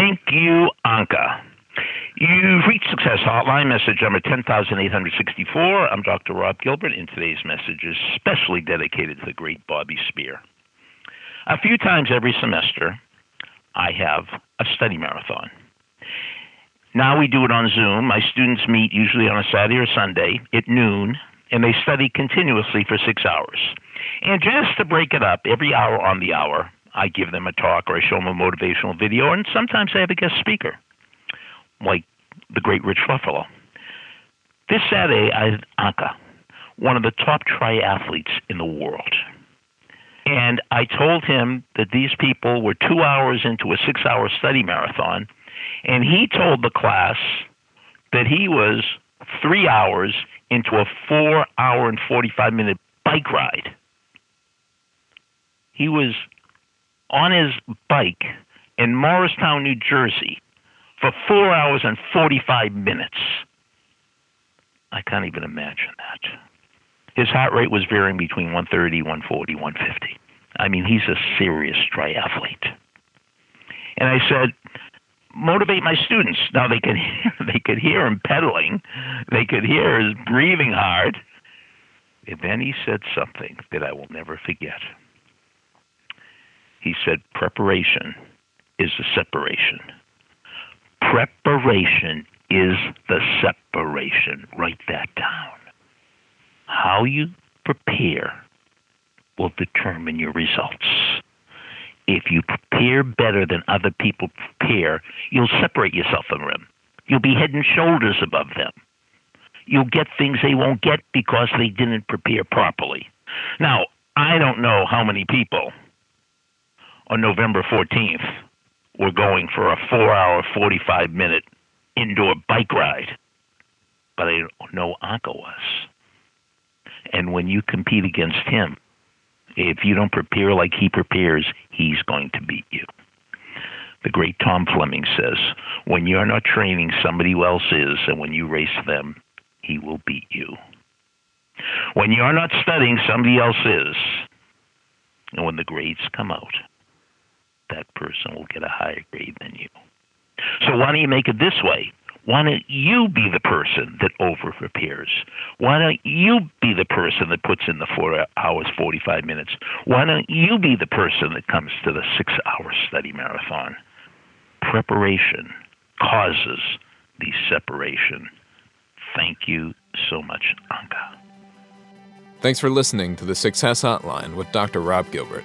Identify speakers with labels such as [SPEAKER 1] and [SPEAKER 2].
[SPEAKER 1] Thank you, Anka. You've reached Success Hotline, message number 10864. I'm Dr. Rob Gilbert, and today's message is specially dedicated to the great Bobby Speer. A few times every semester, I have a study marathon. Now we do it on Zoom. My students meet usually on a Saturday or Sunday at noon, and they study continuously for six hours. And just to break it up, every hour on the hour, I give them a talk or I show them a motivational video, and sometimes I have a guest speaker, like the great Rich Ruffalo. This Saturday, I had Anka, one of the top triathletes in the world. And I told him that these people were two hours into a six hour study marathon, and he told the class that he was three hours into a four hour and 45 minute bike ride. He was on his bike in Morristown, New Jersey for four hours and 45 minutes. I can't even imagine that. His heart rate was varying between 130, 140, 150. I mean, he's a serious triathlete. And I said, motivate my students. Now they could hear, they could hear him pedaling, they could hear his breathing hard. And then he said something that I will never forget. He said, Preparation is the separation. Preparation is the separation. Write that down. How you prepare will determine your results. If you prepare better than other people prepare, you'll separate yourself from them. You'll be head and shoulders above them. You'll get things they won't get because they didn't prepare properly. Now, I don't know how many people on November 14th, we're going for a four hour, 45 minute indoor bike ride. But I know Anka was. And when you compete against him, if you don't prepare like he prepares, he's going to beat you. The great Tom Fleming says, when you're not training, somebody else is, and when you race them, he will beat you. When you're not studying, somebody else is. And when the grades come out, that person will get a higher grade than you. So why don't you make it this way? Why don't you be the person that over prepares? Why don't you be the person that puts in the four hours, 45 minutes? Why don't you be the person that comes to the six hour study marathon? Preparation causes the separation. Thank you so much, Anka.
[SPEAKER 2] Thanks for listening to the Success Hotline with Dr. Rob Gilbert